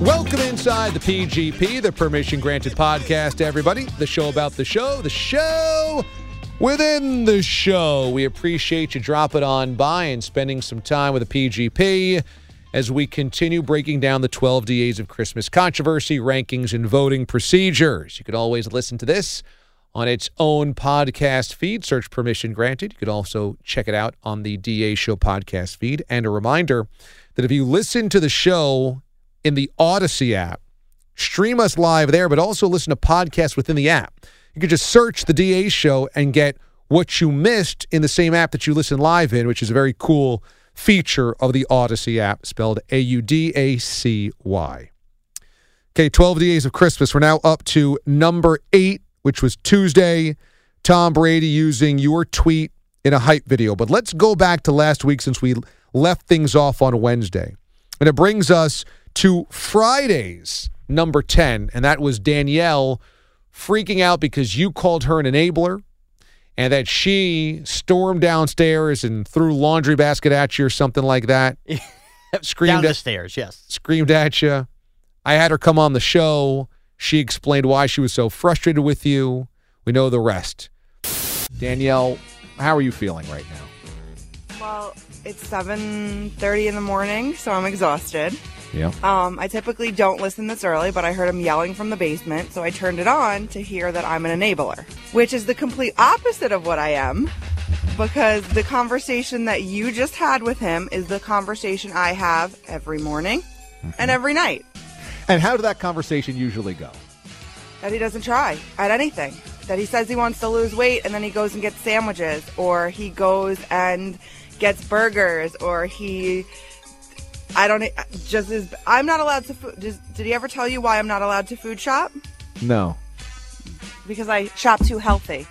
Welcome inside the PGP, the Permission Granted podcast, everybody. The show about the show, the show within the show. We appreciate you dropping on by and spending some time with the PGP as we continue breaking down the 12 DAs of Christmas controversy, rankings, and voting procedures. You can always listen to this on its own podcast feed. Search Permission Granted. You could also check it out on the DA Show podcast feed. And a reminder that if you listen to the show in the Audacy app, stream us live there, but also listen to podcasts within the app. You can just search the DA Show and get what you missed in the same app that you listen live in, which is a very cool feature of the Audacy app, spelled A U D A C Y. Okay, 12 days of Christmas. We're now up to number eight, which was Tuesday. Tom Brady using your tweet in a hype video. But let's go back to last week since we left things off on Wednesday. And it brings us to Friday's number 10, and that was Danielle freaking out because you called her an enabler and that she stormed downstairs and threw laundry basket at you or something like that. screamed Down the at, stairs, yes. screamed at you. I had her come on the show. She explained why she was so frustrated with you. We know the rest. Danielle, how are you feeling right now? Well, it's 7:30 in the morning, so I'm exhausted. Yeah. Um, I typically don't listen this early, but I heard him yelling from the basement, so I turned it on to hear that I'm an enabler, which is the complete opposite of what I am. Because the conversation that you just had with him is the conversation I have every morning and every night. And how did that conversation usually go? That he doesn't try at anything. That he says he wants to lose weight and then he goes and gets sandwiches, or he goes and gets burgers, or he. I don't just is. I'm not allowed to. Food, just, did he ever tell you why I'm not allowed to food shop? No. Because I shop too healthy.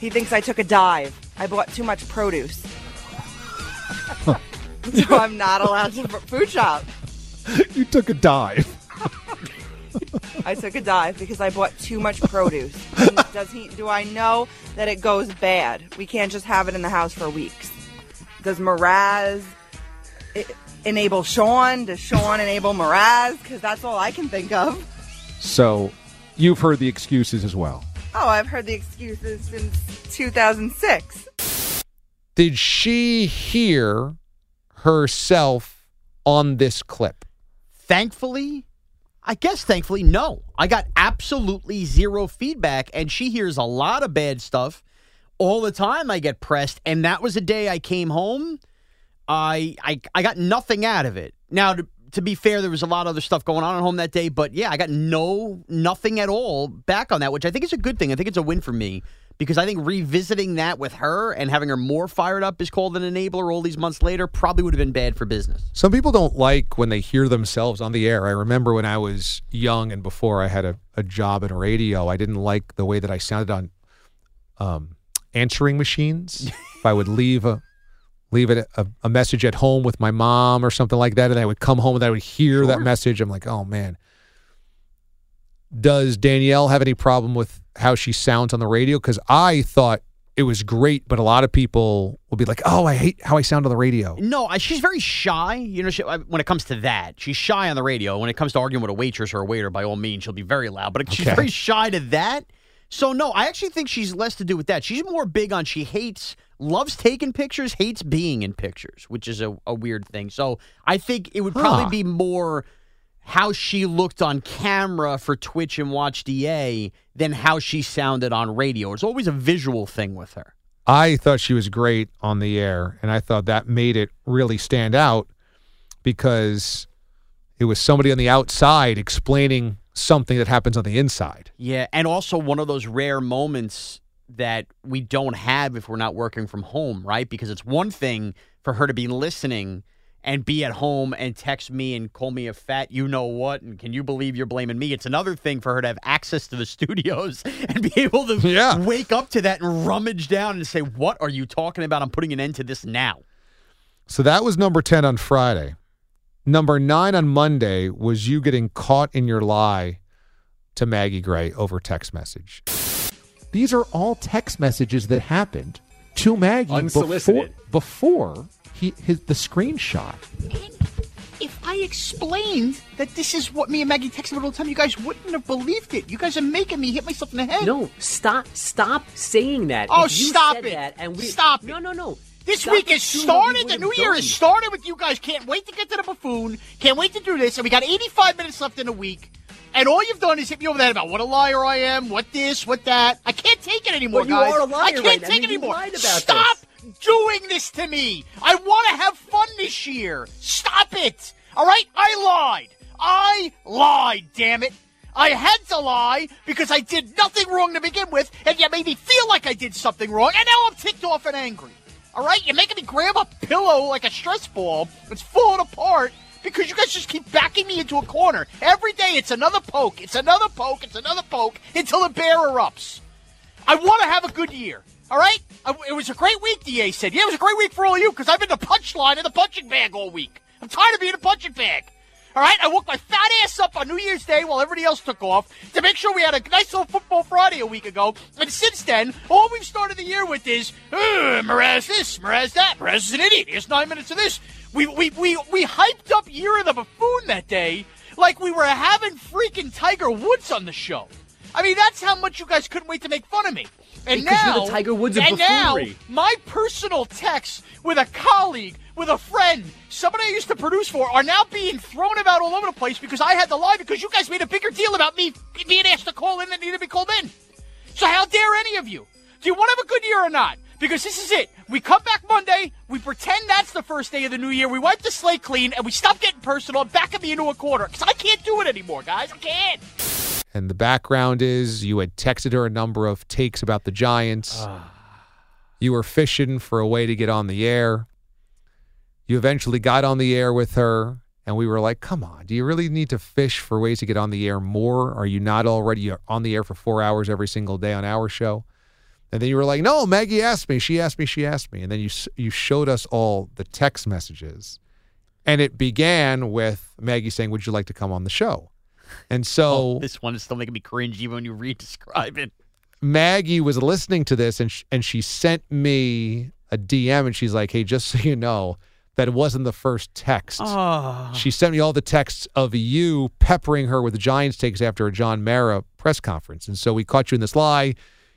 He thinks I took a dive. I bought too much produce. so I'm not allowed to food shop. you took a dive. I took a dive because I bought too much produce. And Does he? Do I know that it goes bad? We can't just have it in the house for weeks. Does Mraz enable Sean? Does Sean enable Mraz? Because that's all I can think of. So you've heard the excuses as well. Oh, I've heard the excuses since 2006. Did she hear herself on this clip? Thankfully, I guess thankfully, no. I got absolutely zero feedback, and she hears a lot of bad stuff all the time. I get pressed, and that was a day I came home. I I I got nothing out of it. Now, to, to be fair, there was a lot of other stuff going on at home that day, but yeah, I got no nothing at all back on that, which I think is a good thing. I think it's a win for me because I think revisiting that with her and having her more fired up is called an enabler all these months later probably would have been bad for business. Some people don't like when they hear themselves on the air. I remember when I was young and before I had a, a job in radio, I didn't like the way that I sounded on um, answering machines. if I would leave a leave it a, a message at home with my mom or something like that, and I would come home and I would hear that message. I'm like, oh man. Does Danielle have any problem with how she sounds on the radio? Because I thought it was great, but a lot of people will be like, "Oh, I hate how I sound on the radio." No, I- she's very shy. You know, she, I- when it comes to that, she's shy on the radio. When it comes to arguing with a waitress or a waiter, by all means, she'll be very loud. But she's very shy to that. So no, I actually think she's less to do with that. She's more big on she hates, loves taking pictures, hates being in pictures, which is a, a weird thing. So I think it would probably Huh. be more how she looked on camera for Twitch and Watch DA than how she sounded on radio. It's always a visual thing with her. I thought she was great on the air, and I thought that made it really stand out because it was somebody on the outside explaining something that happens on the inside. Yeah, and also one of those rare moments that we don't have if we're not working from home, right? Because it's one thing for her to be listening and be at home and text me and call me a fat you know what and can you believe you're blaming me? It's another thing for her to have access to the studios and be able to Yeah. wake up to that and rummage down and say, "What are you talking about? I'm putting an end to this now." So that was number 10 on Friday. Number nine on Monday was you getting caught in your lie to Maggie Gray over text message. These are all text messages that happened to Maggie Unsolicited. before, before he his the screenshot. If I explained that this is what me and Maggie texted about all the time, you guys wouldn't have believed it. You guys are making me hit myself in the head. No, stop! Stop saying that. Oh, If you stop said it! That and we, Stop No, it. no, no. This Stop week it has started. The new year year done. has started with you guys. Can't wait to get to the buffoon. Can't wait to do this. And we got 85 minutes left in the week. And all you've done is hit me over the head about what a liar I am, what this, what that. I can't take it anymore, But you guys. are a liar I can't right take mean, it you anymore. lied about Stop doing this to me. I want to have fun this year. Stop it. All right? I lied. I lied, damn it. I had to lie because I did nothing wrong to begin with, and you made me feel like I did something wrong, and now I'm ticked off and angry. All right? You're making me grab a pillow like a stress ball. It's falling apart because you guys just keep backing me into a corner. Every day it's another poke, it's another poke, it's another poke until the bear erupts. I want to have a good year. All right? I, it was a great week, DA said. Yeah, it was a great week for all of you because I've been the punchline in the punching bag all week. I'm tired of being a punching bag. All right? I woke my fat ass up on New Year's Day while everybody else took off to make sure we had a nice little football Friday a week ago. And since then, all we've started the year with is, Mraz this, Mraz that, Mraz is an idiot. Here's nine minutes of this. We, we, we, we hyped up Year of the Buffoon that day like we were having freaking Tiger Woods on the show. I mean, that's how much you guys couldn't wait to make fun of me. And Because now, you're the Tiger Woods of and now, buffoonery. my personal texts with a colleague, with a friend, somebody I used to produce for, are now being thrown about all over the place because I had to lie because you guys made a bigger deal about me being asked to call in than needed to be called in. So how dare any of you? Do you want to have a good year or not? Because this is it. We come back Monday, we pretend that's the first day of the new year, we wipe the slate clean, and we stop getting personal and back me into a corner. Because I can't do it anymore, guys. I can't. And the background is you had texted her a number of takes about the Giants. Ah. you were fishing for a way to get on the air. You eventually got on the air with her, and we were like, come on, do you really need to fish for ways to get on the air more? Are you not already on the air for four hours every single day on our show? And then you were like, no, Maggie asked me. She asked me. She asked me. And then you you showed us all the text messages. And it began with Maggie saying, would you like to come on the show? And so Oh, this one is still making me cringe even when you re-describe it. Maggie was listening to this and sh- and she sent me a DM and she's like, "Hey, just so you know, that it wasn't the first text. Oh. She sent me all the texts of you peppering her with the Giants takes after a John Mara press conference. And so we caught you in this lie.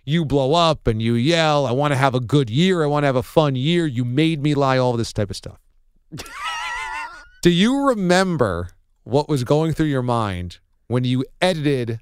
You blow up and you yell, I want to have a good year. I want to have a fun year. You made me lie, all this type of stuff. Do you remember what was going through your mind when you edited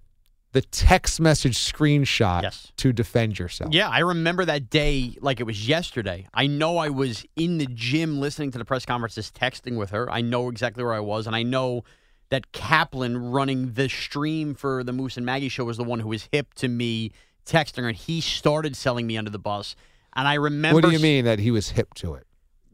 the text message screenshot Yes. to defend yourself? Yeah, I remember that day like it was yesterday. I know I was in the gym listening to the press conferences, texting with her. I know exactly where I was, and I know that Kaplan running the stream for the Moose and Maggie show was the one who was hip to me texting her, and he started selling me under the bus. And I remember. What do you mean that he was hip to it?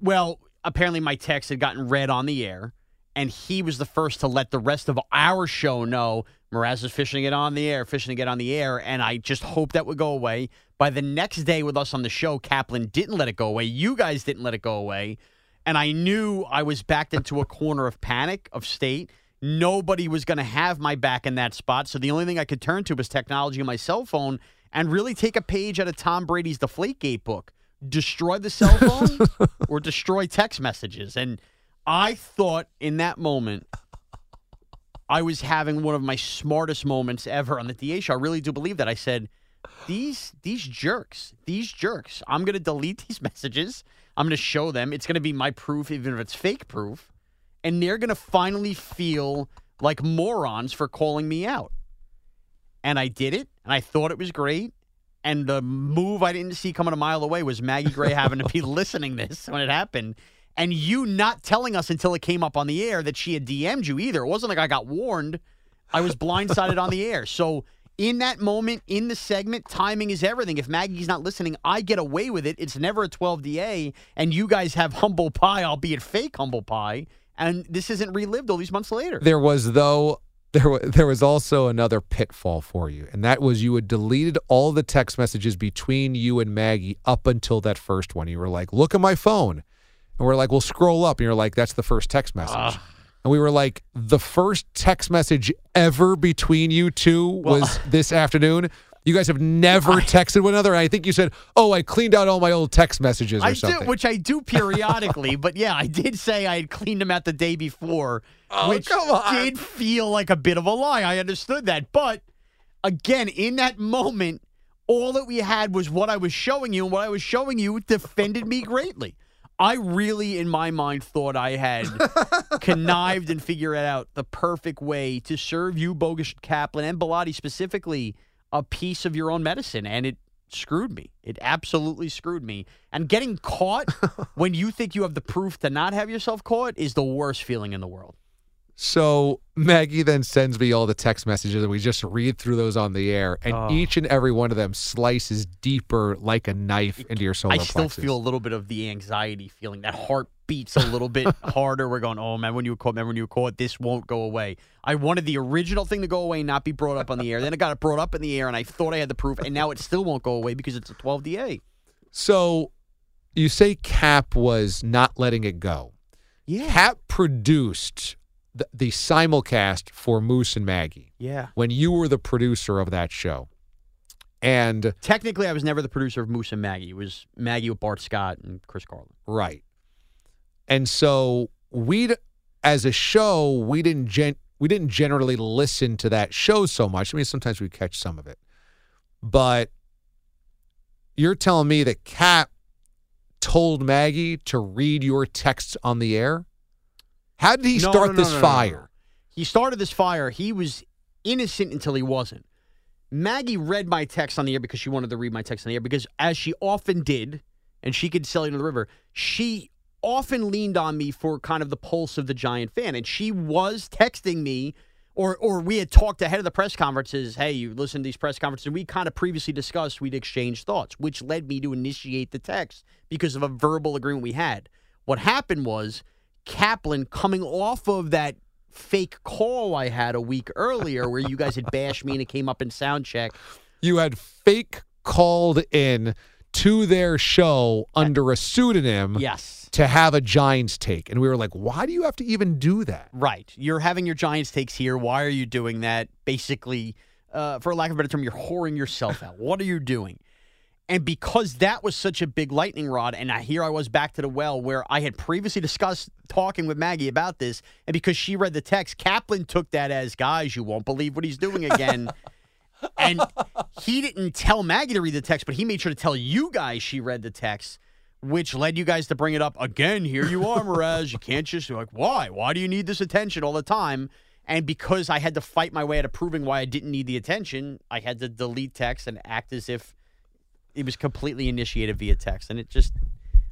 Well, apparently my text had gotten read on the air, and he was the first to let the rest of our show know Mraz is fishing it on the air, fishing to get on the air, and I just hoped that would go away. By the next day with us on the show, Kaplan didn't let it go away. You guys didn't let it go away. And I knew I was backed into a corner of panic, of state. Nobody was going to have my back in that spot. So the only thing I could turn to was technology on my cell phone and really take a page out of Tom Brady's Deflategate book. Destroy the cell phone or destroy text messages. And I thought in that moment, I was having one of my smartest moments ever on the DA show. I really do believe that. I said, these these jerks, these jerks. I'm going to delete these messages. I'm going to show them. It's going to be my proof, even if it's fake proof, and they're going to finally feel like morons for calling me out. And I did it, and I thought it was great. And the move I didn't see coming a mile away was Maggie Gray having to be listening this when it happened, and you not telling us until it came up on the air that she had DM'd you either. It wasn't like I got warned. I was blindsided on the air. So in that moment, in the segment, timing is everything. If Maggie's not listening, I get away with it. It's never a 12 DA, and you guys have humble pie, albeit fake humble pie, and this isn't relived all these months later. There was though there was there was also another pitfall for you, and that was you had deleted all the text messages between you and Maggie up until that first one. You were like, "Look at my phone," and we're like, "We'll scroll up," and you're like, "That's the first text message." Ah. And we were like, "The first text message ever between you two was this afternoon." You guys have never texted one another. I think you said, "Oh, I cleaned out all my old text messages or I something." do, which I do periodically, but yeah, I did say I had cleaned them out the day before, Oh, which did feel like a bit of a lie. I understood that, but again, in that moment, all that we had was what I was showing you, and what I was showing you defended me greatly. I really, in my mind, thought I had connived and figured out the perfect way to serve you, Bogus Kaplan, and Bilotti specifically, a piece of your own medicine. And it screwed me. It absolutely screwed me. And getting caught when you think you have the proof to not have yourself caught is the worst feeling in the world. So Maggie then sends me all the text messages, and we just read through those on the air, and Oh. each and every one of them slices deeper like a knife into your solar I still plexus. feel a little bit of the anxiety feeling. That heart beats a little bit harder. We're going, oh man, when you were caught, remember when you were caught, this won't go away. I wanted the original thing to go away and not be brought up on the air. Then it got it brought up in the air, and I thought I had the proof, and now it still won't go away because it's a 12 DA. So you say Cap was not letting it go. Yeah. Cap produced the, the simulcast for Moose and Maggie Yeah. when you were the producer of that show. And Technically, I was never the producer of Moose and Maggie. It was Maggie with Bart Scott and Chris Carlin. Right. And so we, as a show, we didn't gen- we didn't generally listen to that show so much. I mean, sometimes we catch some of it, but you're telling me that Cap told Maggie to read your texts on the air. How did he No, start no, no, this fire? He started this fire. He was innocent until he wasn't. Maggie read my text on the air because she wanted to read my text on the air because, as she often did, and she could sell you to the river, she often leaned on me for kind of the pulse of the Giant fan. And she was texting me, or or we had talked ahead of the press conferences. Hey, you listen to these press conferences. We kind of previously discussed we'd exchange thoughts, which led me to initiate the text because of a verbal agreement we had. What happened was Kaplan coming off of that fake call I had a week earlier where you guys had bashed me and it came up in sound check. You had fake called in to their show under a pseudonym Yes. to have a Giants take. And we were like, why do you have to even do that? Right. You're having your Giants takes here. Why are you doing that? Basically, uh, for lack of a better term, you're whoring yourself out. What are you doing? And because that was such a big lightning rod, and I, here I was back to the well where I had previously discussed talking with Maggie about this, and because she read the text, Kaplan took that as, guys, you won't believe what he's doing again. and he didn't tell Maggie to read the text, but he made sure to tell you guys she read the text, which led you guys to bring it up again. Here you are, Mraz. You can't just be like, why? Why do you need this attention all the time? And because I had to fight my way out of proving why I didn't need the attention, I had to delete text and act as if it was completely initiated via text. And it just,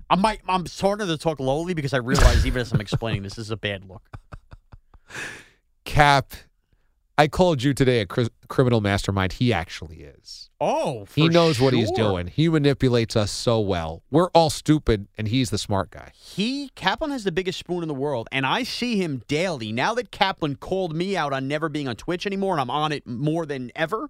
I might, I'm starting to talk lowly because I realize even as I'm explaining this, this is a bad look. Cap, I called you today a cri- criminal mastermind. He actually is. Oh, he knows what he's sure. doing. He manipulates us so well. We're all stupid, and he's the smart guy. He Kaplan has the biggest spoon in the world, and I see him daily. Now that Kaplan called me out on never being on Twitch anymore, and I'm on it more than ever.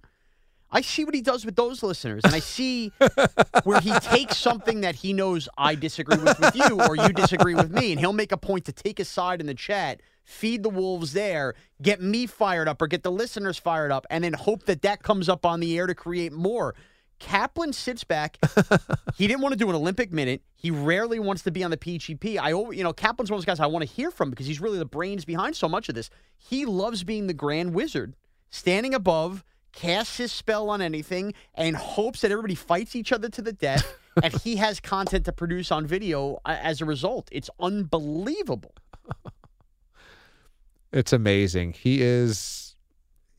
I see what he does with those listeners, and I see where he takes something that he knows I disagree with with you, or you disagree with me, and he'll make a point to take a side in the chat, feed the wolves there, get me fired up, or get the listeners fired up, and then hope that that comes up on the air to create more. Kaplan sits back. he didn't want to do an Olympic minute. He rarely wants to be on the PGP. I, you know, Kaplan's one of those guys I want to hear from because he's really the brains behind so much of this. He loves being the grand wizard, standing above, casts his spell on anything, and hopes that everybody fights each other to the death. and he has content to produce on video uh, as a result. It's unbelievable. It's amazing. He is.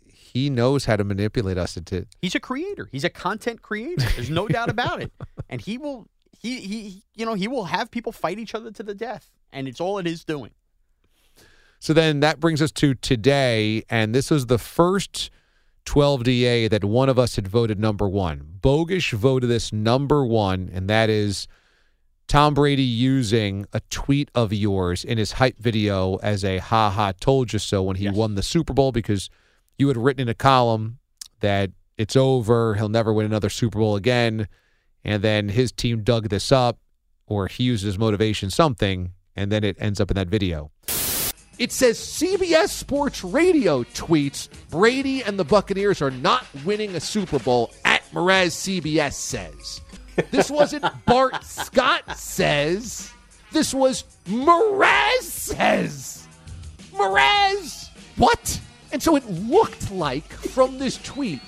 He knows how to manipulate us into. He's a creator. He's a content creator. There's no doubt about it. And he will. He he. You know he will have people fight each other to the death, and it's all it is doing. So then that brings us to today, and this was the first 12DA that one of us had voted number one. Bogish voted this number one, and that is Tom Brady using a tweet of yours in his hype video as a ha ha told you so when he won the Super Bowl because you had written in a column that it's over, he'll never win another Super Bowl again. And then his team dug this up, or he used his motivation something, and then it ends up in that video. It says CBS Sports Radio tweets Brady and the Buccaneers are not winning a Super Bowl at Mraz CBS says. This wasn't Bart Scott says. This was Mraz says. Mraz! What? And so it looked like from this tweet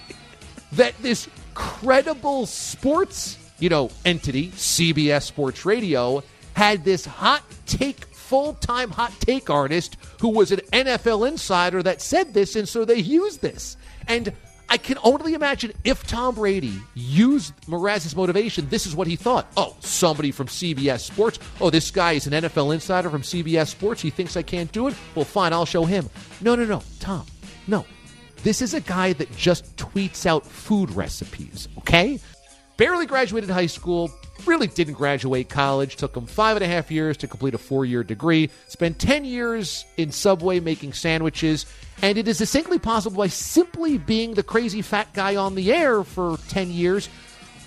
that this credible sports, you know, entity, CBS Sports Radio, had this hot take full-time hot take artist who was an NFL insider that said this and so they used this. And I can only imagine if Tom Brady used Mraz's motivation, this is what he thought. Oh, somebody from CBS Sports. Oh, this guy is an NFL insider from CBS Sports. He thinks I can't do it. Well, fine, I'll show him. No, no, no, Tom. No. This is a guy that just tweets out food recipes, okay? Barely graduated high school, really didn't graduate college, took him five and a half years to complete a four year degree, spent 10 years in Subway making sandwiches, and it is distinctly possible by simply being the crazy fat guy on the air for 10 years,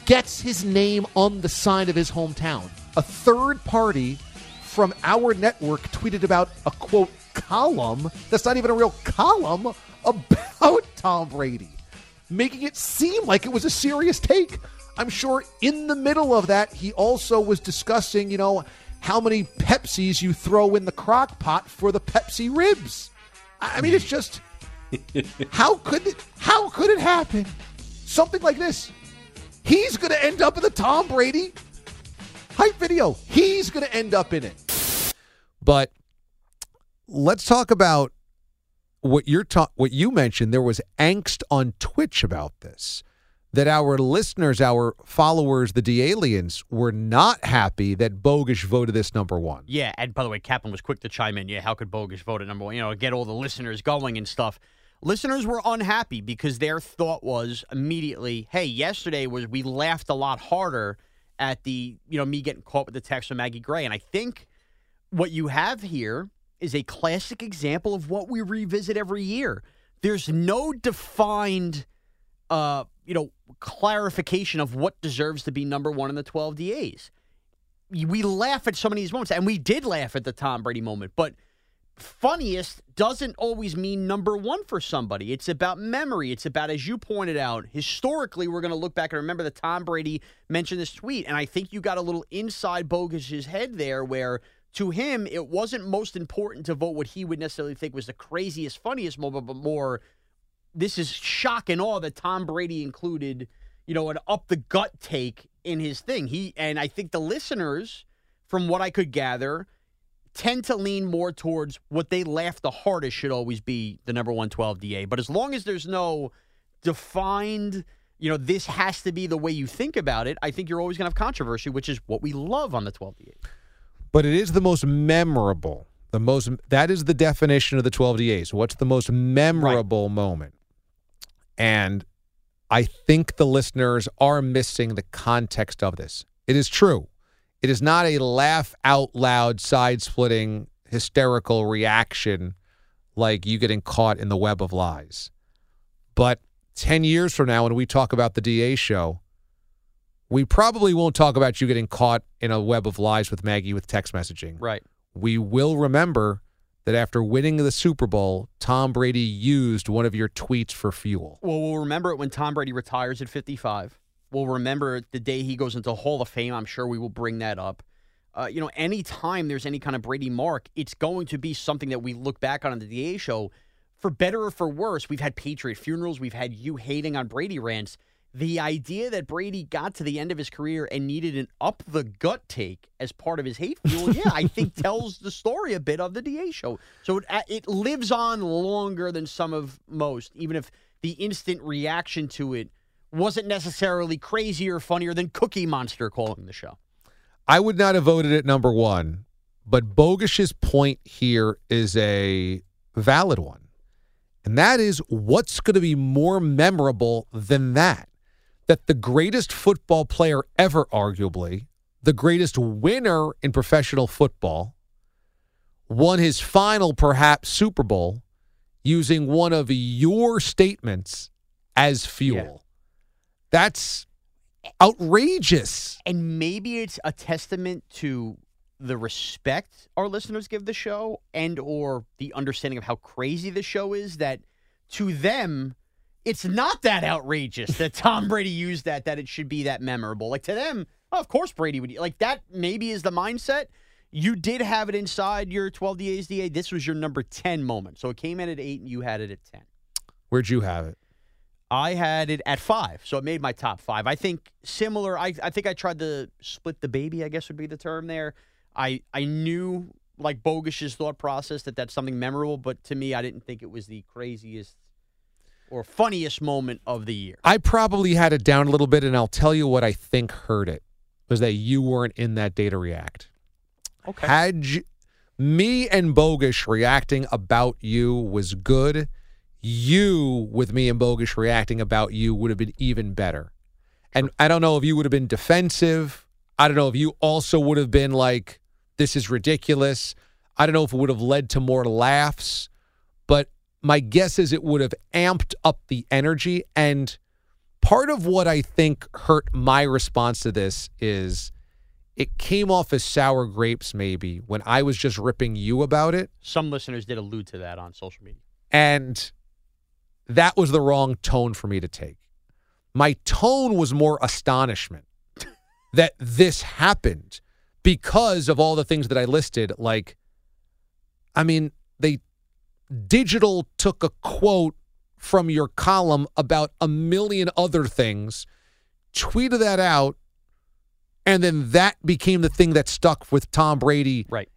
gets his name on the sign of his hometown. A third party from our network tweeted about a quote column that's not even a real column about Tom Brady, making it seem like it was a serious take. I'm sure in the middle of that, he also was discussing, you know, how many Pepsis you throw in the crock pot for the Pepsi ribs. I mean, it's just how could it how could it happen? Something like this. He's going to end up in the Tom Brady hype video. He's going to end up in it. But let's talk about what you're ta- what you mentioned. There was angst on Twitch about this. That our listeners, our followers, the D aliens, were not happy that Bogish voted this number one. Yeah, and by the way, Kaplan was quick to chime in. Yeah, how could Bogus vote at number one? You know, get all the listeners going and stuff. Listeners were unhappy because their thought was immediately, "Hey, yesterday was we laughed a lot harder at the you know me getting caught with the text from Maggie Gray," and I think what you have here is a classic example of what we revisit every year. There's no defined, uh, you know, clarification of what deserves to be number one in the 12 DAs we laugh at so many of these moments, and we did laugh at the Tom Brady moment, but funniest doesn't always mean number one for somebody. It's about memory. It's about, as you pointed out, historically, we're going to look back and remember that Tom Brady mentioned this tweet, and I think you got a little inside Bogus's head there where. To him, it wasn't most important to vote what he would necessarily think was the craziest, funniest moment, but more this is shock and awe that Tom Brady included, you know, an up the gut take in his thing. He and I think the listeners, from what I could gather, tend to lean more towards what they laugh the hardest should always be the number 112 DA. But as long as there's no defined, you know, this has to be the way you think about it, I think you're always going to have controversy, which is what we love on the 12 DA. But it is the most memorable, the most that is the definition of the 12 DAs. What's the most memorable moment? And I think the listeners are missing the context of this. It is true. It is not a laugh out loud, side splitting, hysterical reaction like you getting caught in the web of lies. But 10 years from now, when we talk about the DA show, we probably won't talk about you getting caught in a web of lies with Maggie with text messaging. Right. We will remember that after winning the Super Bowl, Tom Brady used one of your tweets for fuel. Well, we'll remember it when Tom Brady retires at 55. We'll remember the day he goes into Hall of Fame. I'm sure we will bring that up. Uh, you know, anytime there's any kind of Brady mark, it's going to be something that we look back on in the DA show. For better or for worse, we've had Patriot funerals, we've had you hating on Brady rants. The idea that Brady got to the end of his career and needed an up the gut take as part of his hate fuel, yeah, I think tells the story a bit of the DA show. So it, uh, it lives on longer than some of most, even if the instant reaction to it wasn't necessarily crazier or funnier than Cookie Monster calling the show. I would not have voted it number one, but Bogus's point here is a valid one. And that is what's going to be more memorable than that? That the greatest football player ever, arguably, the greatest winner in professional football, won his final, perhaps, Super Bowl using one of your statements as fuel. That's outrageous. And maybe it's a testament to the respect our listeners give the show and or the understanding of how crazy the show is that to them it's not that outrageous that Tom Brady used that that it should be that memorable. Like to them, oh, of course Brady would like that maybe is the mindset. You did have it inside your 12 DAs DA. This was your number 10 moment. So it came in at 8 and you had it at 10. Where'd you have it? I had it at five, so it made my top five. I think similar. I, I think I tried to split the baby. I guess would be the term there. I I knew like Bogus's thought process that that's something memorable, but to me, I didn't think it was the craziest or funniest moment of the year. I probably had it down a little bit, and I'll tell you what I think hurt it was that you weren't in that day to react. Okay. Had you, me and Bogus reacting about you was good, you with me and Bogus reacting about you would have been even better. And I don't know if you would have been defensive. I don't know if you also would have been like, this is ridiculous. I don't know if it would have led to more laughs, but my guess is it would have amped up the energy. And part of what I think hurt my response to this is it came off as sour grapes, maybe, when I was just ripping you about it. Some listeners did allude to that on social media. And that was the wrong tone for me to take. My tone was more astonishment that this happened because of all the things that I listed. Like, I mean, they digital took a quote from your column about a million other things, tweeted that out, and then that became the thing that stuck with Tom Brady. Right.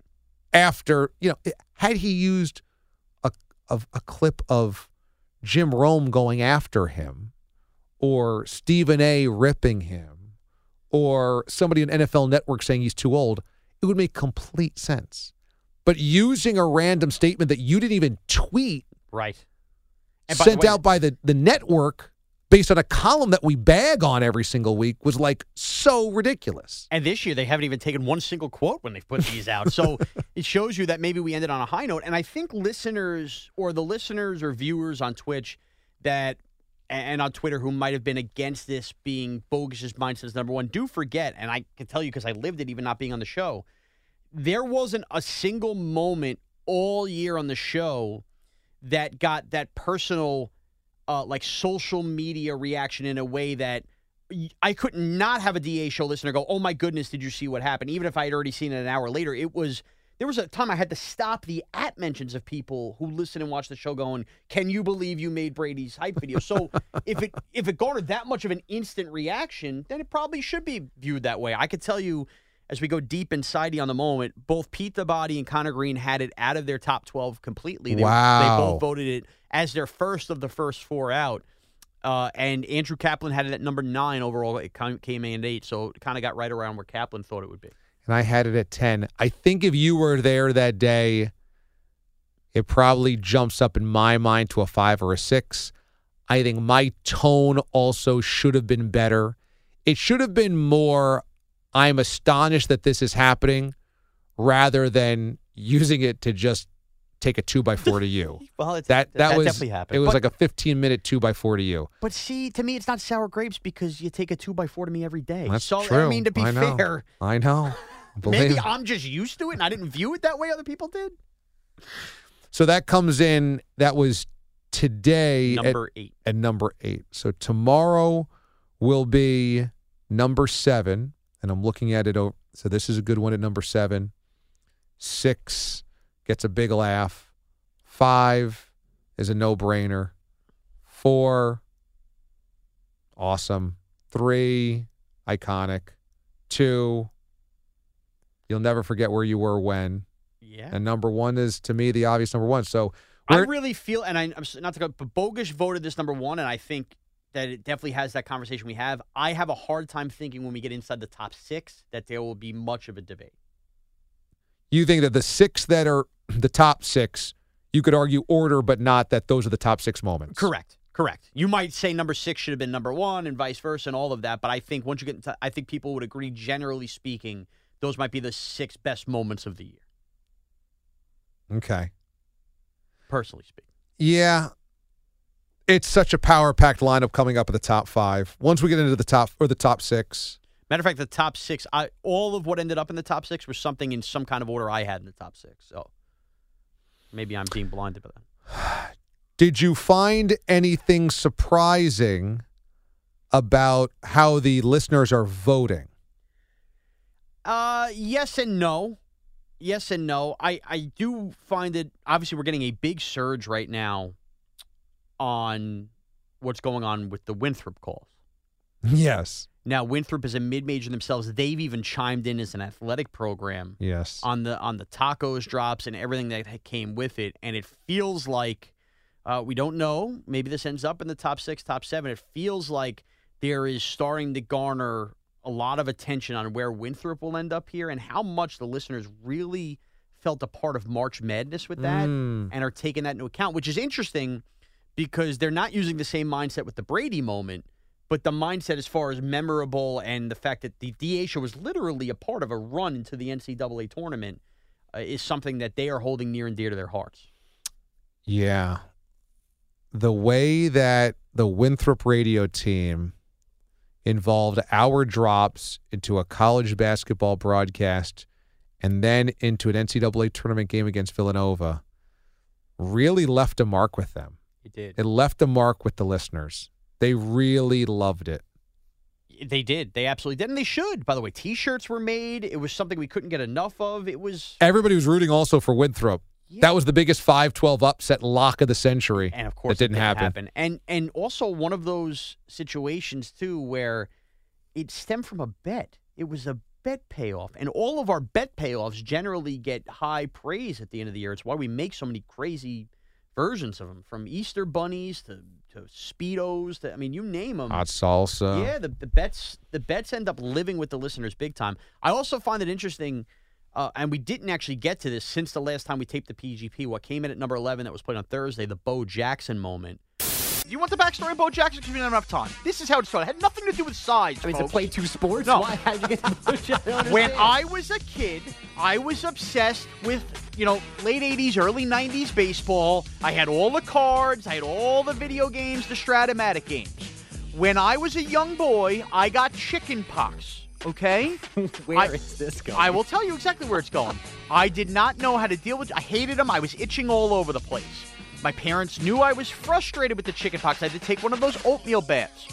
After, you know, had he used a, a, a clip of Jim Rome going after him, or Stephen A. ripping him, or somebody on NFL Network saying he's too old, it would make complete sense. But using a random statement that you didn't even tweet, right, And by sent way- out by the, the network based on a column that we bag on every single week was like so ridiculous. And this year, they haven't even taken one single quote when they've put these out. So it shows you that maybe we ended on a high note. And I think listeners or the listeners or viewers on Twitch that and on Twitter who might have been against this being mindset as number one do forget, and I can tell you because I lived it even not being on the show, there wasn't a single moment all year on the show that got that personal uh, like social media reaction in a way that I could not have a DA show listener go, "Oh my goodness, did you see what happened?" Even if I had already seen it an hour later, it was there was a time I had to stop the at mentions of people who listen and watch the show, going, "Can you believe you made Brady's hype video?" So if it if it garnered that much of an instant reaction, then it probably should be viewed that way. I could tell you. As we go deep inside on the moment, both Pete the Body and Connor Green had it out of their top 12 completely. They, Wow. They both voted it as their first of the first four out. Uh, and Andrew Kaplan had it at number nine overall. It came in at eight, so it kind of got right around where Kaplan thought it would be. And I had it at 10. I think if you were there that day, it probably jumps up in my mind to a five or a six. I think my tone also should have been better. It should have been more, I'm astonished that this is happening, rather than using it to just take a two by four to you. Well, it's, that, that, that was definitely happened. It was But- like a 15 minute two by four to you. But see, to me, it's not sour grapes because you take a two by four to me every day. That's so true. I mean, to be I fair, I know. maybe I'm just used to it and I didn't view it that way. Other people did. So that comes in. That was today. at- Number eight. At number eight. So tomorrow will be number seven, and I'm looking at it. Over, so this is a good one at number seven. Six gets a big laugh. Five is a no-brainer. Four, awesome. Three, iconic. Two, you'll never forget where you were when. Yeah. And number one is to me the obvious number one. So I really feel, and I, I'm not to go, but Bogish voted this number one, and I think that it definitely has that conversation we have. I have a hard time thinking when we get inside the top six that there will be much of a debate. you think that the six that are the top six, you could argue order, but not that those are the top six moments. Correct. Correct. You might say number six should have been number one, and vice versa, and all of that. But I think once you get into, I think people would agree, generally speaking, those might be the six best moments of the year, Okay. personally speaking. Yeah. It's such a power packed lineup coming up at the top five. Once we get into the top or the top six, Matter of fact, the top six, I, all of what ended up in the top six was something in some kind of order I had in the top six. So maybe I'm being blinded by that. did you find anything surprising about how the listeners are voting? Uh, yes and no. Yes and no. I, I do find it, obviously, we're getting a big surge right now on what's going on with the Winthrop calls. Yes. Now, Winthrop is a mid-major themselves. They've even chimed in as an athletic program Yes. on the on the tacos drops and everything that came with it, and it feels like uh, we don't know. Maybe this ends up in the top six, top seven. It feels like there is starting to garner a lot of attention on where Winthrop will end up here and how much the listeners really felt a part of March Madness with that Mm. and are taking that into account, which is interesting because they're not using the same mindset with the Brady moment, but the mindset as far as memorable and the fact that the show was literally a part of a run into the NCAA tournament uh, is something that they are holding near and dear to their hearts. Yeah. The way that the Winthrop radio team involved our drops into a college basketball broadcast and then into an NCAA tournament game against Villanova really left a mark with them. It did. It left a mark with the listeners. They really loved it. They did. They absolutely did. And they should. By the way, t shirts were made. It was something we couldn't get enough of. It was. Everybody was rooting also for Winthrop. That was the biggest 5-12 upset lock of the century. And of course, that didn't it happen. And and also one of those situations too where it stemmed from a bet. It was a bet payoff, and all of our bet payoffs generally get high praise at the end of the year. It's why we make so many crazy versions of them, from Easter bunnies to to speedos. To I mean, you name them. Hot salsa. Yeah, the, the bets the bets end up living with the listeners big time. I also find it interesting, uh, and we didn't actually get to this since the last time we taped the PGP. What came in at number eleven that was played on Thursday, the Bo Jackson moment. Do you want the backstory of Bo Jackson? Because we don't have time. This is how it started. It had nothing to do with size. I mean, to play two sports? No. Why? How'd you get to Bo Jackson? When. I was a kid, I was obsessed with, you know, late 80s, early 90s baseball. I had all the cards, I had all the video games, the Strat-O-Matic games. When I was a young boy, I got chicken pox, okay? Where I- is this going? I will tell you exactly where it's going. I did not know how to deal with I hated them. I was itching all over the place. My parents knew I was frustrated with the chicken pox. I had to take one of those oatmeal baths.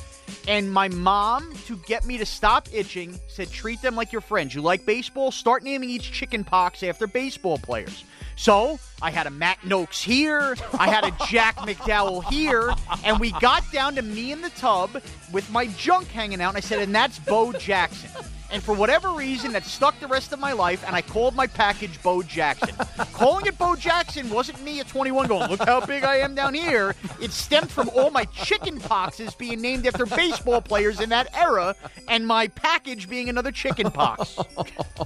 And my mom, to get me to stop itching, said, treat them like your friends. You like baseball? Start naming each chicken pox after baseball players. So I had a Matt Nokes here, I had a Jack McDowell here, and we got down to me in the tub with my junk hanging out, and I said, and that's Bo Jackson. And for whatever reason, that stuck the rest of my life, and I called my package Bo Jackson. Calling it Bo Jackson wasn't me at 21 going, look how big I am down here. It stemmed from all my chicken poxes being named after baseball players in that era, and my package being another chicken pox.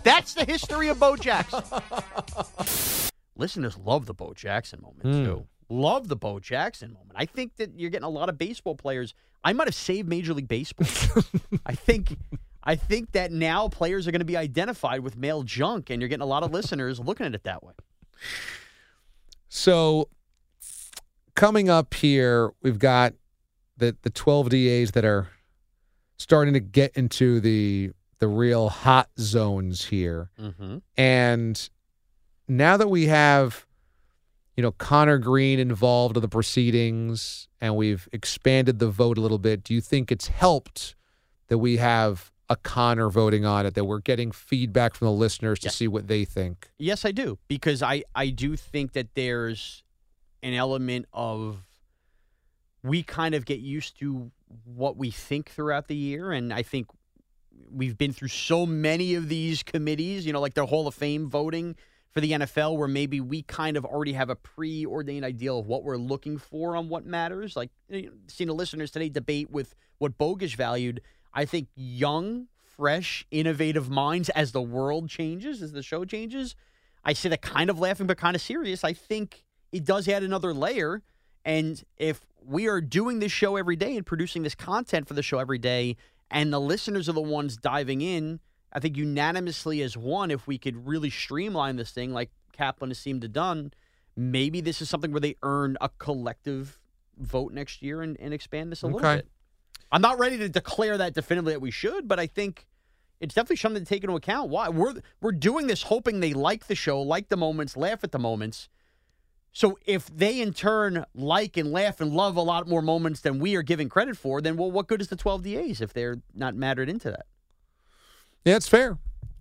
That's the history of Bo Jackson. listeners love the Bo Jackson moment Hmm. too. Love the Bo Jackson moment. I think that you're getting a lot of baseball players. I might have saved Major League Baseball. I think I think that now players are going to be identified with male junk, and you're getting a lot of listeners looking at it that way. So coming up here, we've got the the 12 DAs that are starting to get into the the real hot zones here. Mm-hmm. And now that we have, you know, Connor Green involved in the proceedings and we've expanded the vote a little bit, do you think it's helped that we have a Connor voting on it, that we're getting feedback from the listeners to Yeah. see what they think? Yes, I do because I I do think that there's an element of we kind of get used to what we think throughout the year, and I think we've been through so many of these committees, you know, like the Hall of Fame voting for the NFL, where maybe we kind of already have a preordained idea of what we're looking for on what matters. Like you know, seeing the listeners today debate with what Bogus valued. I think young, fresh, innovative minds as the world changes, as the show changes. I say that kind of laughing, but kind of serious. I think it does add another layer. And if we are doing this show every day and producing this content for the show every day, and the listeners are the ones diving in, I think unanimously as one, if we could really streamline this thing like Kaplan has seemed to done, maybe this is something where they earn a collective vote next year and, and expand this a little bit. I'm not ready to declare that definitively that we should, but I think it's definitely something to take into account. Why we're we're doing this hoping they like the show, like the moments, laugh at the moments. So if they in turn like and laugh and love a lot more moments than we are giving credit for, then well, what good is the 12 DAs if they're not mattered into that? Yeah, it's fair.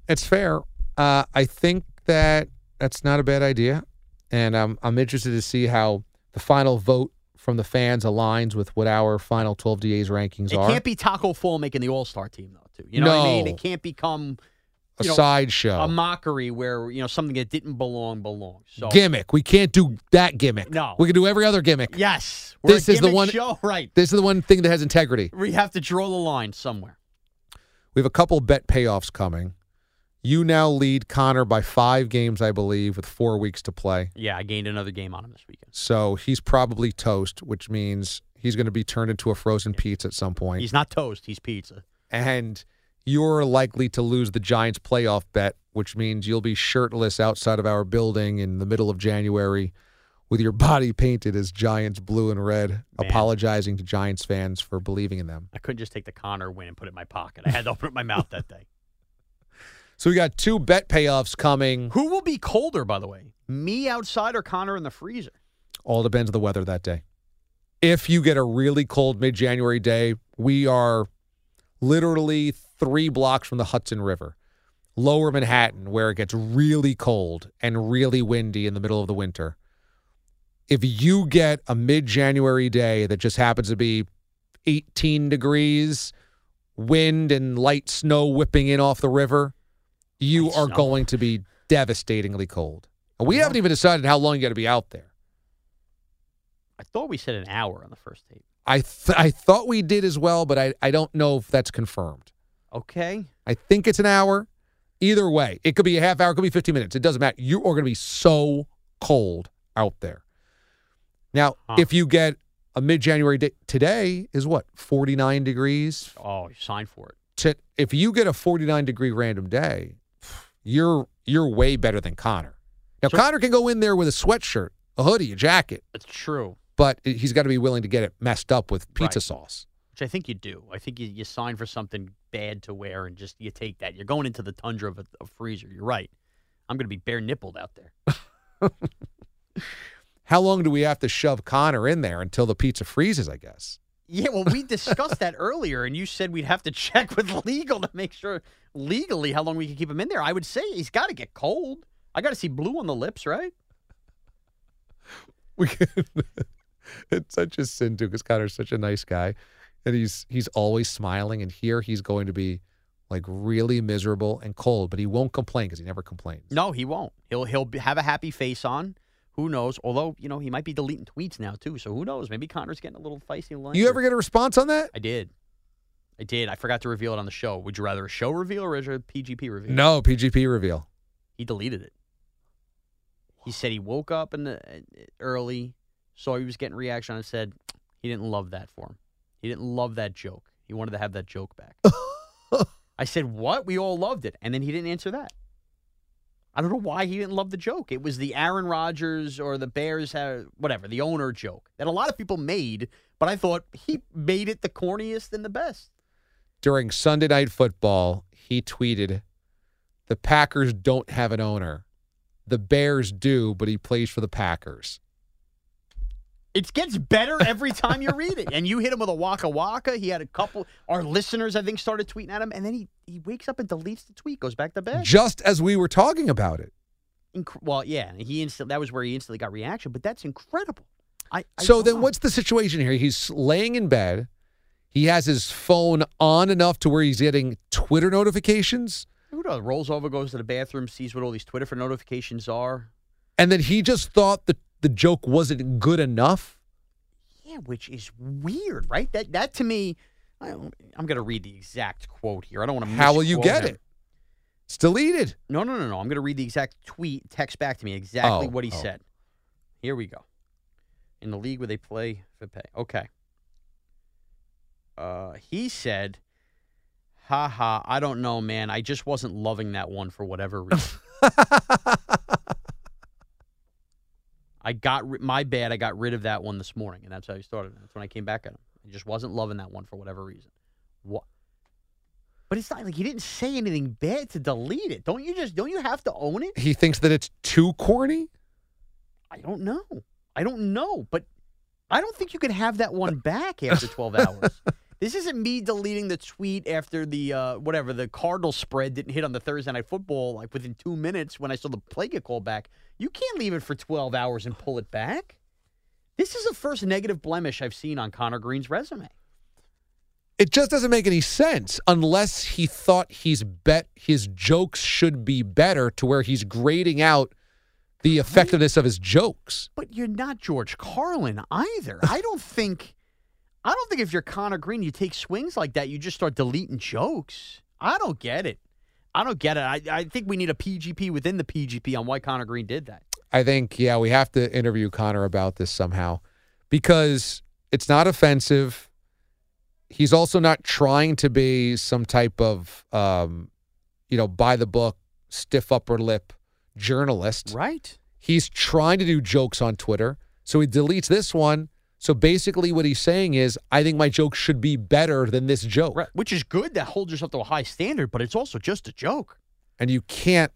It's fair. Uh, I think that that's not a bad idea, and I'm I'm interested to see how the final vote from the fans aligns with what our final 12 DAs rankings It are. It can't be Tacko Fall making the All Star team though, too. You know what I mean? It can't become a know, sideshow a mockery where you know something that didn't belong belongs. So gimmick. We can't do that gimmick. No. we can do every other gimmick. yes, we're This is the one- show, right? This is the one thing that has integrity. We have to draw the line somewhere. We have a couple bet payoffs coming. You now lead Connor by five games, I believe, with four weeks to play. Yeah, I gained another game on him this weekend. So he's probably toast, which means he's going to be turned into a frozen pizza at some point. He's not toast; he's pizza. and you're likely to lose the Giants playoff bet, which means you'll be shirtless outside of our building in the middle of January with your body painted as Giants blue and red, apologizing to Giants fans for believing in them. I couldn't just take the Connor win and put it in my pocket. I had to open up my mouth that day. So we got two bet payoffs coming. Who will be colder, by the way? Me outside or Connor in the freezer? All depends on the weather that day. If you get a really cold mid January day, we are literally three blocks from the Hudson River, lower Manhattan, where it gets really cold and really windy in the middle of the winter. If you get a mid January day that just happens to be 18 degrees, wind and light snow whipping in off the river, you are going to be devastatingly cold. And we haven't even decided how long you got to be out there. I thought we said an hour on the first tape. I th- I thought we did as well, but I, I don't know if that's confirmed. Okay. I think it's an hour. Either way, it could be a half hour, it could be 15 minutes. It doesn't matter. You are going to be so cold out there. Now, Huh. if you get a mid January day, today is what, 49 degrees? Oh, signed for it. To, if you get a 49 degree random day, you're you're way better than Connor. Now, Connor can go in there with a sweatshirt, a hoodie, a jacket, That's true. but he's got to be willing to get it messed up with pizza Right. sauce. Which I think you do. I think you, you sign for something bad to wear and just you take that. You're going into the tundra of a, a freezer. You're right. I'm going to be bare nippled out there. How long do we have to shove Connor in there until the pizza freezes? I guess. Yeah, well, we discussed that earlier, and you said we'd have to check with legal to make sure legally how long we can keep him in there. I would say he's got to get cold. I got to see blue on the lips, right? We can, it's such a sin too because Connor's such a nice guy, and he's he's always smiling. And here he's going to be like really miserable and cold, but he won't complain because he never complains. No, he won't. He'll he'll have a happy face on. Who knows? Although you know he might be deleting tweets now too, so who knows? Maybe Connor's getting a little feisty. and You ever get a response on that? I did. I did. I forgot to reveal it on the show. Would you rather a show reveal or a PGP reveal? No, PGP reveal. He deleted it. He said he woke up in the uh, early, saw he was getting reaction, and said he didn't love that for him. He didn't love that joke. He wanted to have that joke back. I said, "What? We all loved it," and then he didn't answer that. I don't know why he didn't love the joke. It was the Aaron Rodgers or the Bears, whatever, the owner joke that a lot of people made, but I thought he made it the corniest and the best. During Sunday Night Football, he tweeted, "The Packers don't have an owner. The Bears do, but he plays for the Packers." It gets better every time you read it. And you hit him with a waka waka. He had a couple. Our listeners, I think, started tweeting at him, and then he he wakes up and deletes the tweet, goes back to bed. Just as we were talking about it. Inc- well, yeah, he instant that was where he instantly got reaction, but that's incredible. I, I So then know. what's the situation here? He's laying in bed. He has his phone on enough to where he's getting Twitter notifications. Who? Rolls over, goes to the bathroom, sees what all these Twitter for notifications are. And then he just thought that the joke wasn't good enough. Yeah, which is weird, right? That that to me, I I'm going to read the exact quote here. I don't want to. How will you get it? It's deleted. No, no, no, no. I'm going to read the exact tweet, text back to me exactly Oh, what he oh. said. Here we go. In the league where they play for pay. Okay. Uh, he said, "Ha ha, I don't know, man. I just wasn't loving that one for whatever reason." I got ri- my bad. I got rid of that one this morning, and that's how he started. That's when I came back at him. I just wasn't loving that one for whatever reason. What? But it's not like he didn't say anything bad to delete it. Don't you just don't you have to own it? He thinks that it's too corny. I don't know. I don't know, but I don't think you can have that one back after 12 hours. This isn't me deleting the tweet after the uh, whatever the Cardinal spread didn't hit on the Thursday night football like within two minutes when I saw the play get called back. You can't leave it for 12 hours and pull it back. This is the first negative blemish I've seen on Connor Green's resume. It just doesn't make any sense unless he thought he's bet his jokes should be better to where he's grading out the effectiveness of his jokes. But you're not George Carlin either. I don't think I don't think if you're Connor Green, you take swings like that, you just start deleting jokes. I don't get it. I don't get it. I, I think we need a PGP within the PGP on why Connor Green did that. I think, yeah, we have to interview Connor about this somehow because it's not offensive. He's also not trying to be some type of, um, you know, by the book, stiff upper lip journalist. Right. He's trying to do jokes on Twitter. So he deletes this one. So basically, what he's saying is, I think my joke should be better than this joke. Right. Which is good to hold yourself to a high standard, but it's also just a joke. And you can't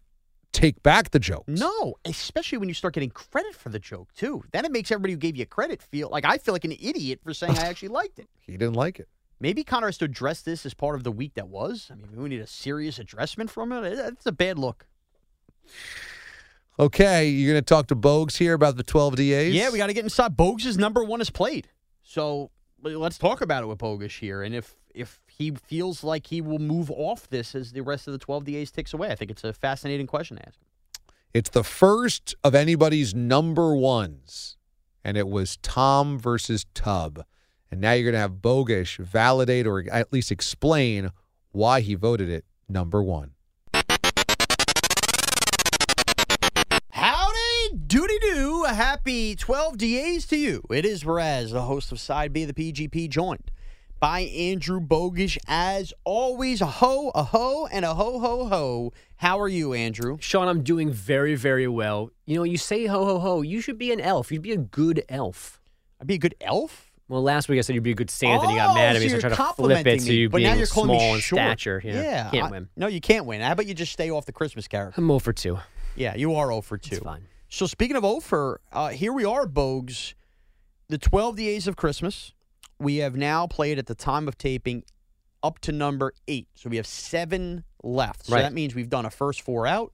take back the joke. No, especially when you start getting credit for the joke, too. Then it makes everybody who gave you credit feel like I feel like an idiot for saying I actually liked it. He didn't like it. Maybe Connor has to address this as part of the week that was. I mean, we need a serious addressment from it. It's a bad look. Okay, you're going to talk to Bogues here about the 12 DAs? Yeah, we got to get inside. Bogues' number one is played. So let's talk about it with Bogus here. And if if he feels like he will move off this as the rest of the 12 DAs ticks away, I think it's a fascinating question to ask. It's the first of anybody's number ones, and it was Tom versus Tub. And now you're going to have Bogusch validate or at least explain why he voted it number one. A happy 12 DAs to you. It is Raz, the host of Side B of the PGP, joined by Andrew Bogusch. As always, a ho, a ho, and a ho, ho, ho. How are you, Andrew? Sean, I'm doing very, very well. You know, you say ho, ho, ho. You should be an elf. You'd be a good elf. I'd be a good elf? Well, last week I said you'd be a good Santa, and you Oh, got mad at me, so I you're tried to flip it to me, you but now you're calling me small in short. stature. Yeah, can't I- win. No, you can't win. How about you just stay off the Christmas character? I'm 0 for 2. Yeah, you are 0 for 2. It's fine. So speaking of Ophir, uh, here we are, Bogues. The 12 days of Christmas. We have now played at the time of taping up to number eight. So we have seven left. So Right. that means we've done a first four out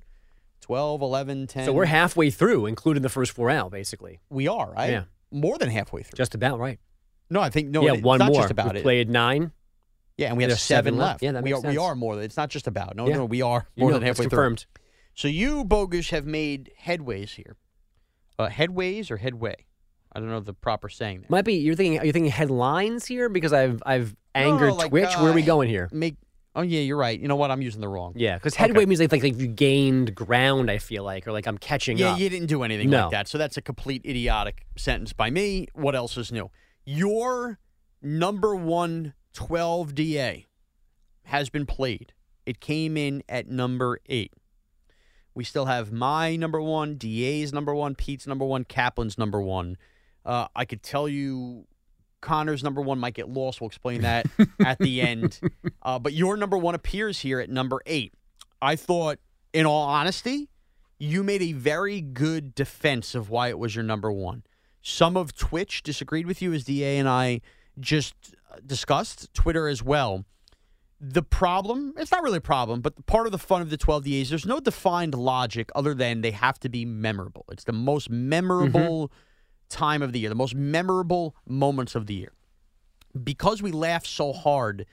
12, 11, 10. So we're halfway through, including the first four out, basically. We are, right? Yeah. More than halfway through. Just about, right. No, I think, no, yeah, one more. just about we it. played nine. Yeah, and we have seven, seven left. left. Yeah, that we makes are we sense. are more than it's not just about. No, Yeah. no, we are You more know, than it's halfway confirmed. So you bogus have made headways here. Uh, headways or headway? I don't know the proper saying there. Might be you're thinking. Are you thinking headlines here? Because I've I've angered like, Twitch. Where are we uh, going here? Make Oh yeah, you're right. You know what? I'm using the wrong. Yeah, because Okay. headway means like, like you gained ground. I feel like, or like I'm catching Yeah, up. you didn't do anything No. like that. So that's a complete idiotic sentence by me. What else is new? Your number one 12 DA has been played. It came in at number eight. We still have my number one, DA's number one, Pete's number one, Kaplan's number one. Uh, I could tell you Connor's number one might get lost. We'll explain that at the end. Uh, but your number one appears here at number eight. I thought, in all honesty, you made a very good defense of why it was your number one. Some of Twitch disagreed with you, as DA and I just discussed, Twitter as well. The problem, it's not really a problem, but part of the fun of the 12 DAs, there's no defined logic other than they have to be memorable. It's the most memorable mm-hmm. time of the year, the most memorable moments of the year. Because we laugh so hard,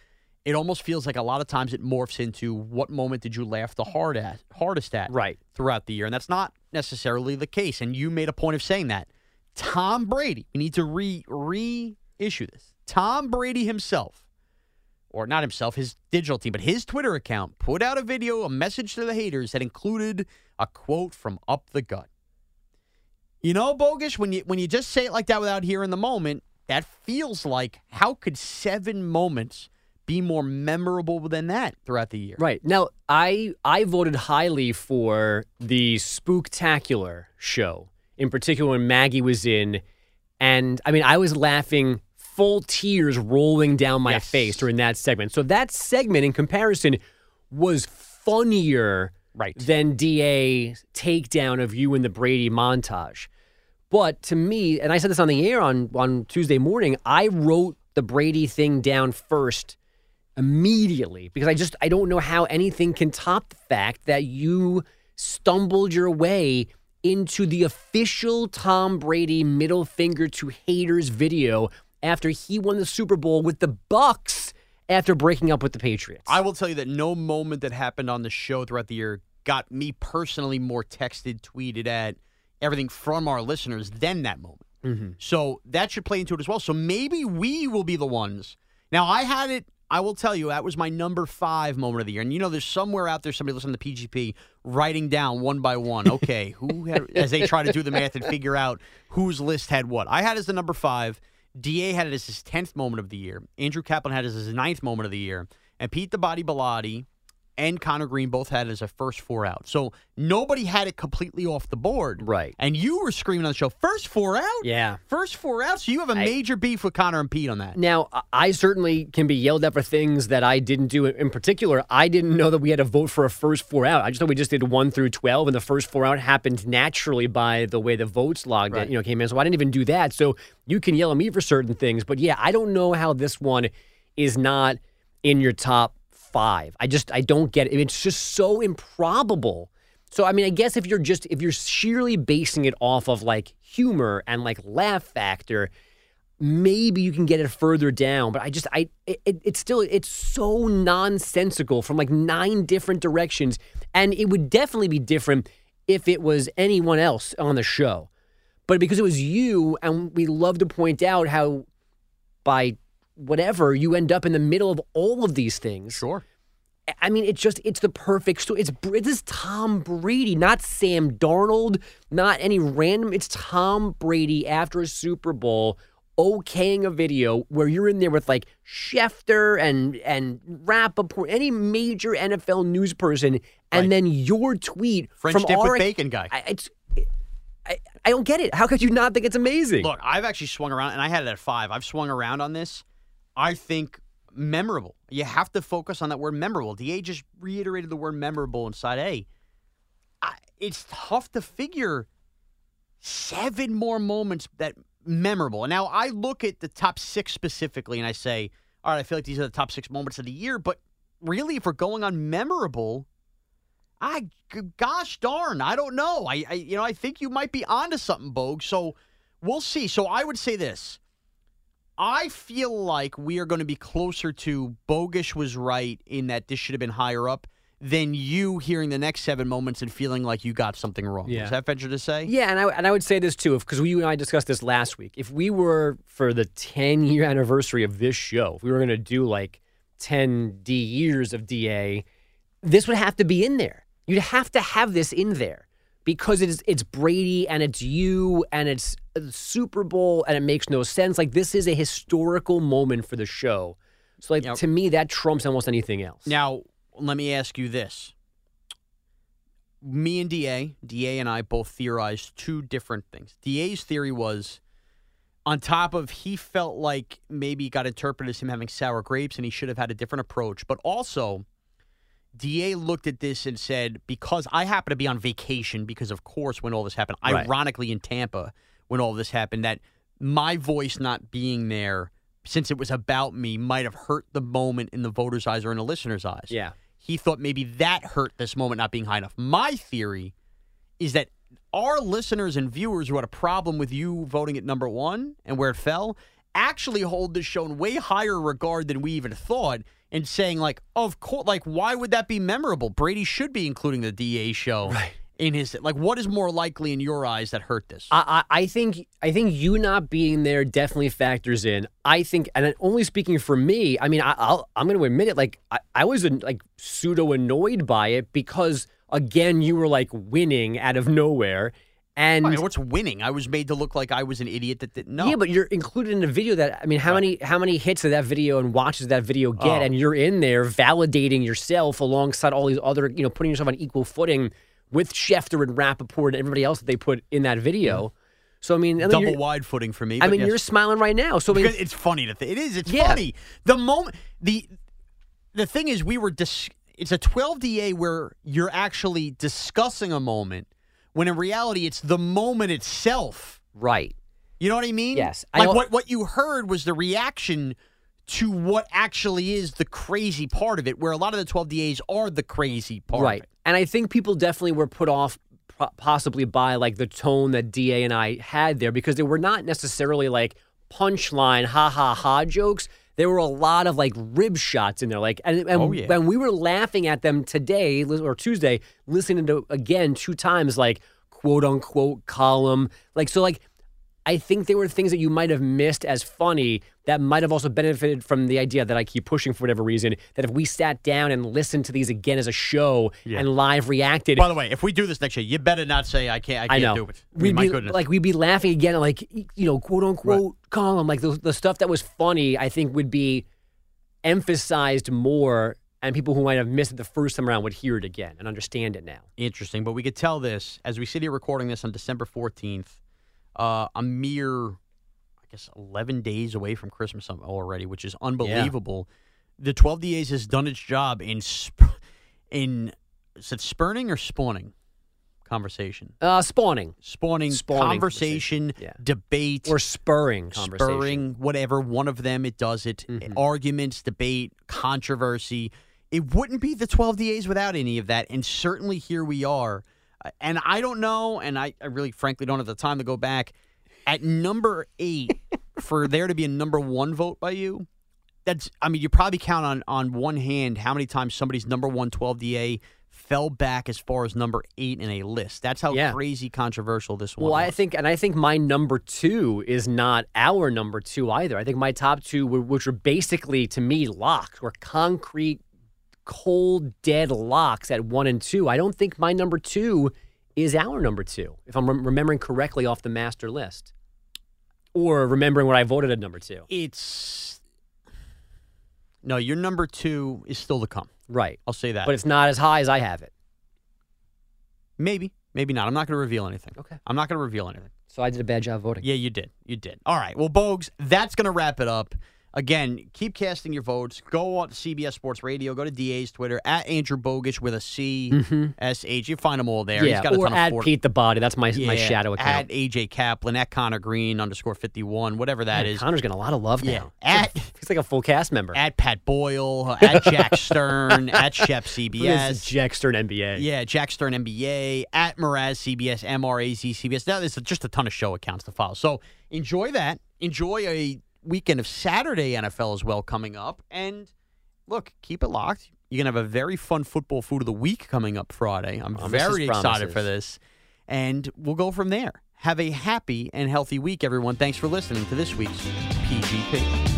it almost feels like a lot of times it morphs into what moment did you laugh the hard at, hardest at right. throughout the year. And that's not necessarily the case. And you made a point of saying that. Tom Brady, we need to re reissue this. Tom Brady himself, or not himself, his digital team, but his Twitter account put out a video, a message to the haters that included a quote from Up the Gut. You know, bogus, when you when you just say it like that without hearing the moment, that feels like how could seven moments be more memorable than that throughout the year? Right. Now, I I voted highly for the Spooktacular show, in particular when Maggie was in. And I mean, I was laughing full tears rolling down my face during that segment. So that segment in comparison was funnier right. than DA takedown of you in the Brady montage. But to me, and I said this on the air on, on Tuesday morning, I wrote the Brady thing down first immediately because I just I don't know how anything can top the fact that you stumbled your way into the official Tom Brady middle finger to haters video after he won the Super Bowl with the Bucs after breaking up with the Patriots. I will tell you that no moment that happened on the show throughout the year got me personally more texted, tweeted at, everything from our listeners than that moment. Mm-hmm. So that should play into it as well. So maybe we will be the ones. Now, I had it, I will tell you, that was my number five moment of the year. And you know, there's somewhere out there somebody listening to PGP writing down one by one, okay, who had, as they try to do the math and figure out whose list had what. I had as the number five. DA had it as his 10th moment of the year. Andrew Kaplan had it as his ninth moment of the year. And Pete the Body Bilotti and Connor Green both had it as a first four out. So nobody had it completely off the board. Right. And you were screaming on the show, first four out? Yeah. First four out. So you have a I- major beef with Connor and Pete on that. Now, I- certainly can be yelled at for things that I didn't do. In particular, I didn't know that we had to vote for a first four out. I just thought we just did one through twelve, and the first four out happened naturally by the way the votes logged Right. in, you know, came in. So I didn't even do that. So you can yell at me for certain things, but yeah, I don't know how this one is not in your top five. I just I don't get it. It's just so improbable. So I mean, I guess if you're just if you're sheerly basing it off of like humor and like laugh factor, maybe you can get it further down but i just i it, it- it's still it's so nonsensical from like nine different directions and it would definitely be different if it was anyone else on the show but because it was you and we love to point out how by whatever you end up in the middle of all of these things sure I mean, it's just, it's the perfect story. It's, this is Tom Brady, not Sam Darnold, not any random. It's Tom Brady after a Super Bowl okaying a video where you're in there with like Schefter and, and Rapoport, any major NFL news person, and then your tweet French from dip with our- bacon guy. I, it's, I, I don't get it. How could you not think it's amazing? Look, I've actually swung around, and I had it at five. I've swung around on this. I think memorable. You have to focus on that word memorable. Da just reiterated the word memorable inside A. I, it's tough to figure seven more moments that memorable. And now I look at the top six specifically, and I say, all right, I feel like these are the top six moments of the year. But really, if we're going on memorable, I gosh darn, I don't know. I, I you know I think you might be onto something, Bogue. So we'll see. So I would say this. I feel like we are going to be closer to Bogusch was right in that this should have been higher up than you hearing the next seven moments and feeling like you got something wrong. Yeah. Is that venture to say? Yeah, and I and I would say this too, because you and I discussed this last week. If we were for the 10 year anniversary of this show, if we were going to do like 10 D years of DA, this would have to be in there. You'd have to have this in there because it's it's Brady and it's you and it's Super Bowl and it makes no sense. Like this is a historical moment for the show. So like to me that trumps almost anything else. Now, let me ask you this. Me and DA, DA and I both theorized two different things. DA's theory was on top of he felt like maybe got interpreted as him having sour grapes and he should have had a different approach, but also DA looked at this and said, because I happen to be on vacation, because of course, when all this happened, Right. ironically in Tampa, when all this happened, that my voice not being there, since it was about me, might have hurt the moment in the voters' eyes or in the listeners' eyes. Yeah. He thought maybe that hurt this moment not being high enough. My theory is that our listeners and viewers who had a problem with you voting at number one and where it fell actually hold this show in way higher regard than we even thought and saying like of course like why would that be memorable brady should be including the da show Right. in his like what is more likely in your eyes that hurt this I, I I think I think you not being there definitely factors in. I think, and only speaking for me, I mean, I, I'll, I'm going to admit it. Like I, I was like pseudo annoyed by it because again, you were like winning out of nowhere, and I mean, what's winning i was made to look like i was an idiot that didn't know yeah, but you're included in a video that I mean, how many how many hits did that video and watches did that video get, Oh. and you're in there validating yourself alongside all these other, you know, putting yourself on equal footing with Schefter and Rapoport and everybody else that they put in that video. Mm. So I mean, I mean, double wide footing for me I mean, yes. you're smiling right now. So I mean, it's funny to think. It is. It's Yeah. funny. The moment the the thing is, we were dis- It's a 12 DA where you're actually discussing a moment, when in reality, it's the moment itself. Right. You know what I mean? Yes. Like what what you heard was the reaction to what actually is the crazy part of it, where a lot of the 12 DAs are the crazy part. right. And I think people definitely were put off possibly by like the tone that DA and I had there because they were not necessarily like punchline ha ha ha jokes. There were a lot of like rib shots in there, like and, and Oh, yeah. when we were laughing at them today or Tuesday, listening to again two times like quote unquote column, like so like I think there were things that you might have missed as funny that might have also benefited from the idea that I keep pushing for whatever reason. That if we sat down and listened to these again as a show Yeah. and live reacted, By the way, if we do this next year, you better not say I can't. I I can't know do it. I we'd mean, my be goodness. like we'd be laughing again, like you know, quote unquote column, like the the stuff that was funny. I think would be emphasized more, and people who might have missed it the first time around would hear it again and understand it now. Interesting, but we could tell this as we sit here recording this on December 14th, uh, a mere, I guess, 11 days away from Christmas already, which is unbelievable. The 12 DAs has done its job in, sp- in is it spurning or spawning conversation? Uh, spawning, Spawning, Spawning conversation, Yeah. debate, or spurring conversation. Mm-hmm. spurring, whatever. One of them, it does it. Arguments, debate, controversy. It wouldn't be the 12 DAs without any of that. And certainly here we are. Uh, And I don't know, and I, I really frankly don't have the time to go back. At number eight, for there to be a number one vote by you, that's, I mean, you probably count on, on one hand how many times somebody's number one 12 DA fell back as far as number eight in a list. That's how Yeah. crazy controversial this one Well, I think, and I think my number two is not our number two either. I think my top two, were, which were basically to me locks, were concrete, cold, dead locks at one and two. I don't think my number two is our number two, if I'm rem- remembering correctly off the master list, or remembering what I voted at number two. It's no, your number two is still to come. Right, I'll say that. but it's not as high as I have it. maybe, maybe not. I'm not going to reveal anything. Okay. I'm not going to reveal anything. So I did a bad job voting. Yeah, you did. You did. All right. Well, Bogues, that's going to wrap it up. Again, keep casting your votes. Go on CBS Sports Radio. Go to DA's Twitter at Andrew Bogusch with a C mm-hmm. S H. You find them all there. yeah, He's got a or ton at of Ford- Pete the Body. That's my my Yeah, shadow account. At AJ Kaplan, at Connor Green underscore 51, whatever that Man, is. Connor's getting a lot of love Yeah. now. At He's like a full cast member. at Pat Boyle, at Jack Stern, at Shep What is CBS. Jack Stern NBA. Yeah, Jack Stern NBA, at Mraz CBS, MRAZ CBS. Now, there's just a ton of show accounts to follow. So enjoy that. Enjoy a weekend of Saturday NFL as well coming up. And look, keep it locked. You're going to have a very fun football food of the week coming up Friday. I'm Promises, very excited promises. for this. And we'll go from there. Have a happy and healthy week, everyone. Thanks for listening to this week's PGP.